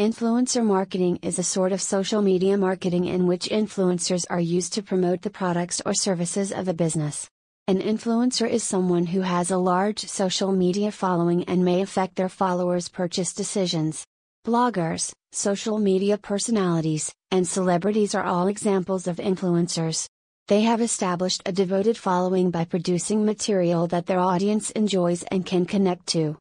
Influencer marketing is a sort of social media marketing in which influencers are used to promote the products or services of a business. An influencer is someone who has a large social media following and may affect their followers' purchase decisions. Bloggers, social media personalities, and celebrities are all examples of influencers. They have established a devoted following by producing material that their audience enjoys and can connect to.